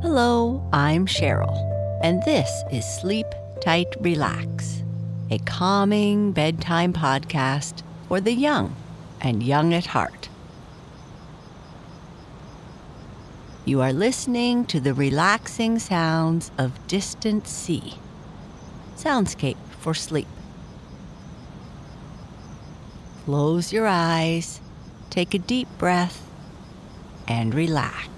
Hello, I'm Sheryl, and this is Sleep Tight Relax, a calming bedtime podcast for the young and young at heart. You are listening to the relaxing sounds of distant sea, soundscape for sleep. Close your eyes, take a deep breath, and relax.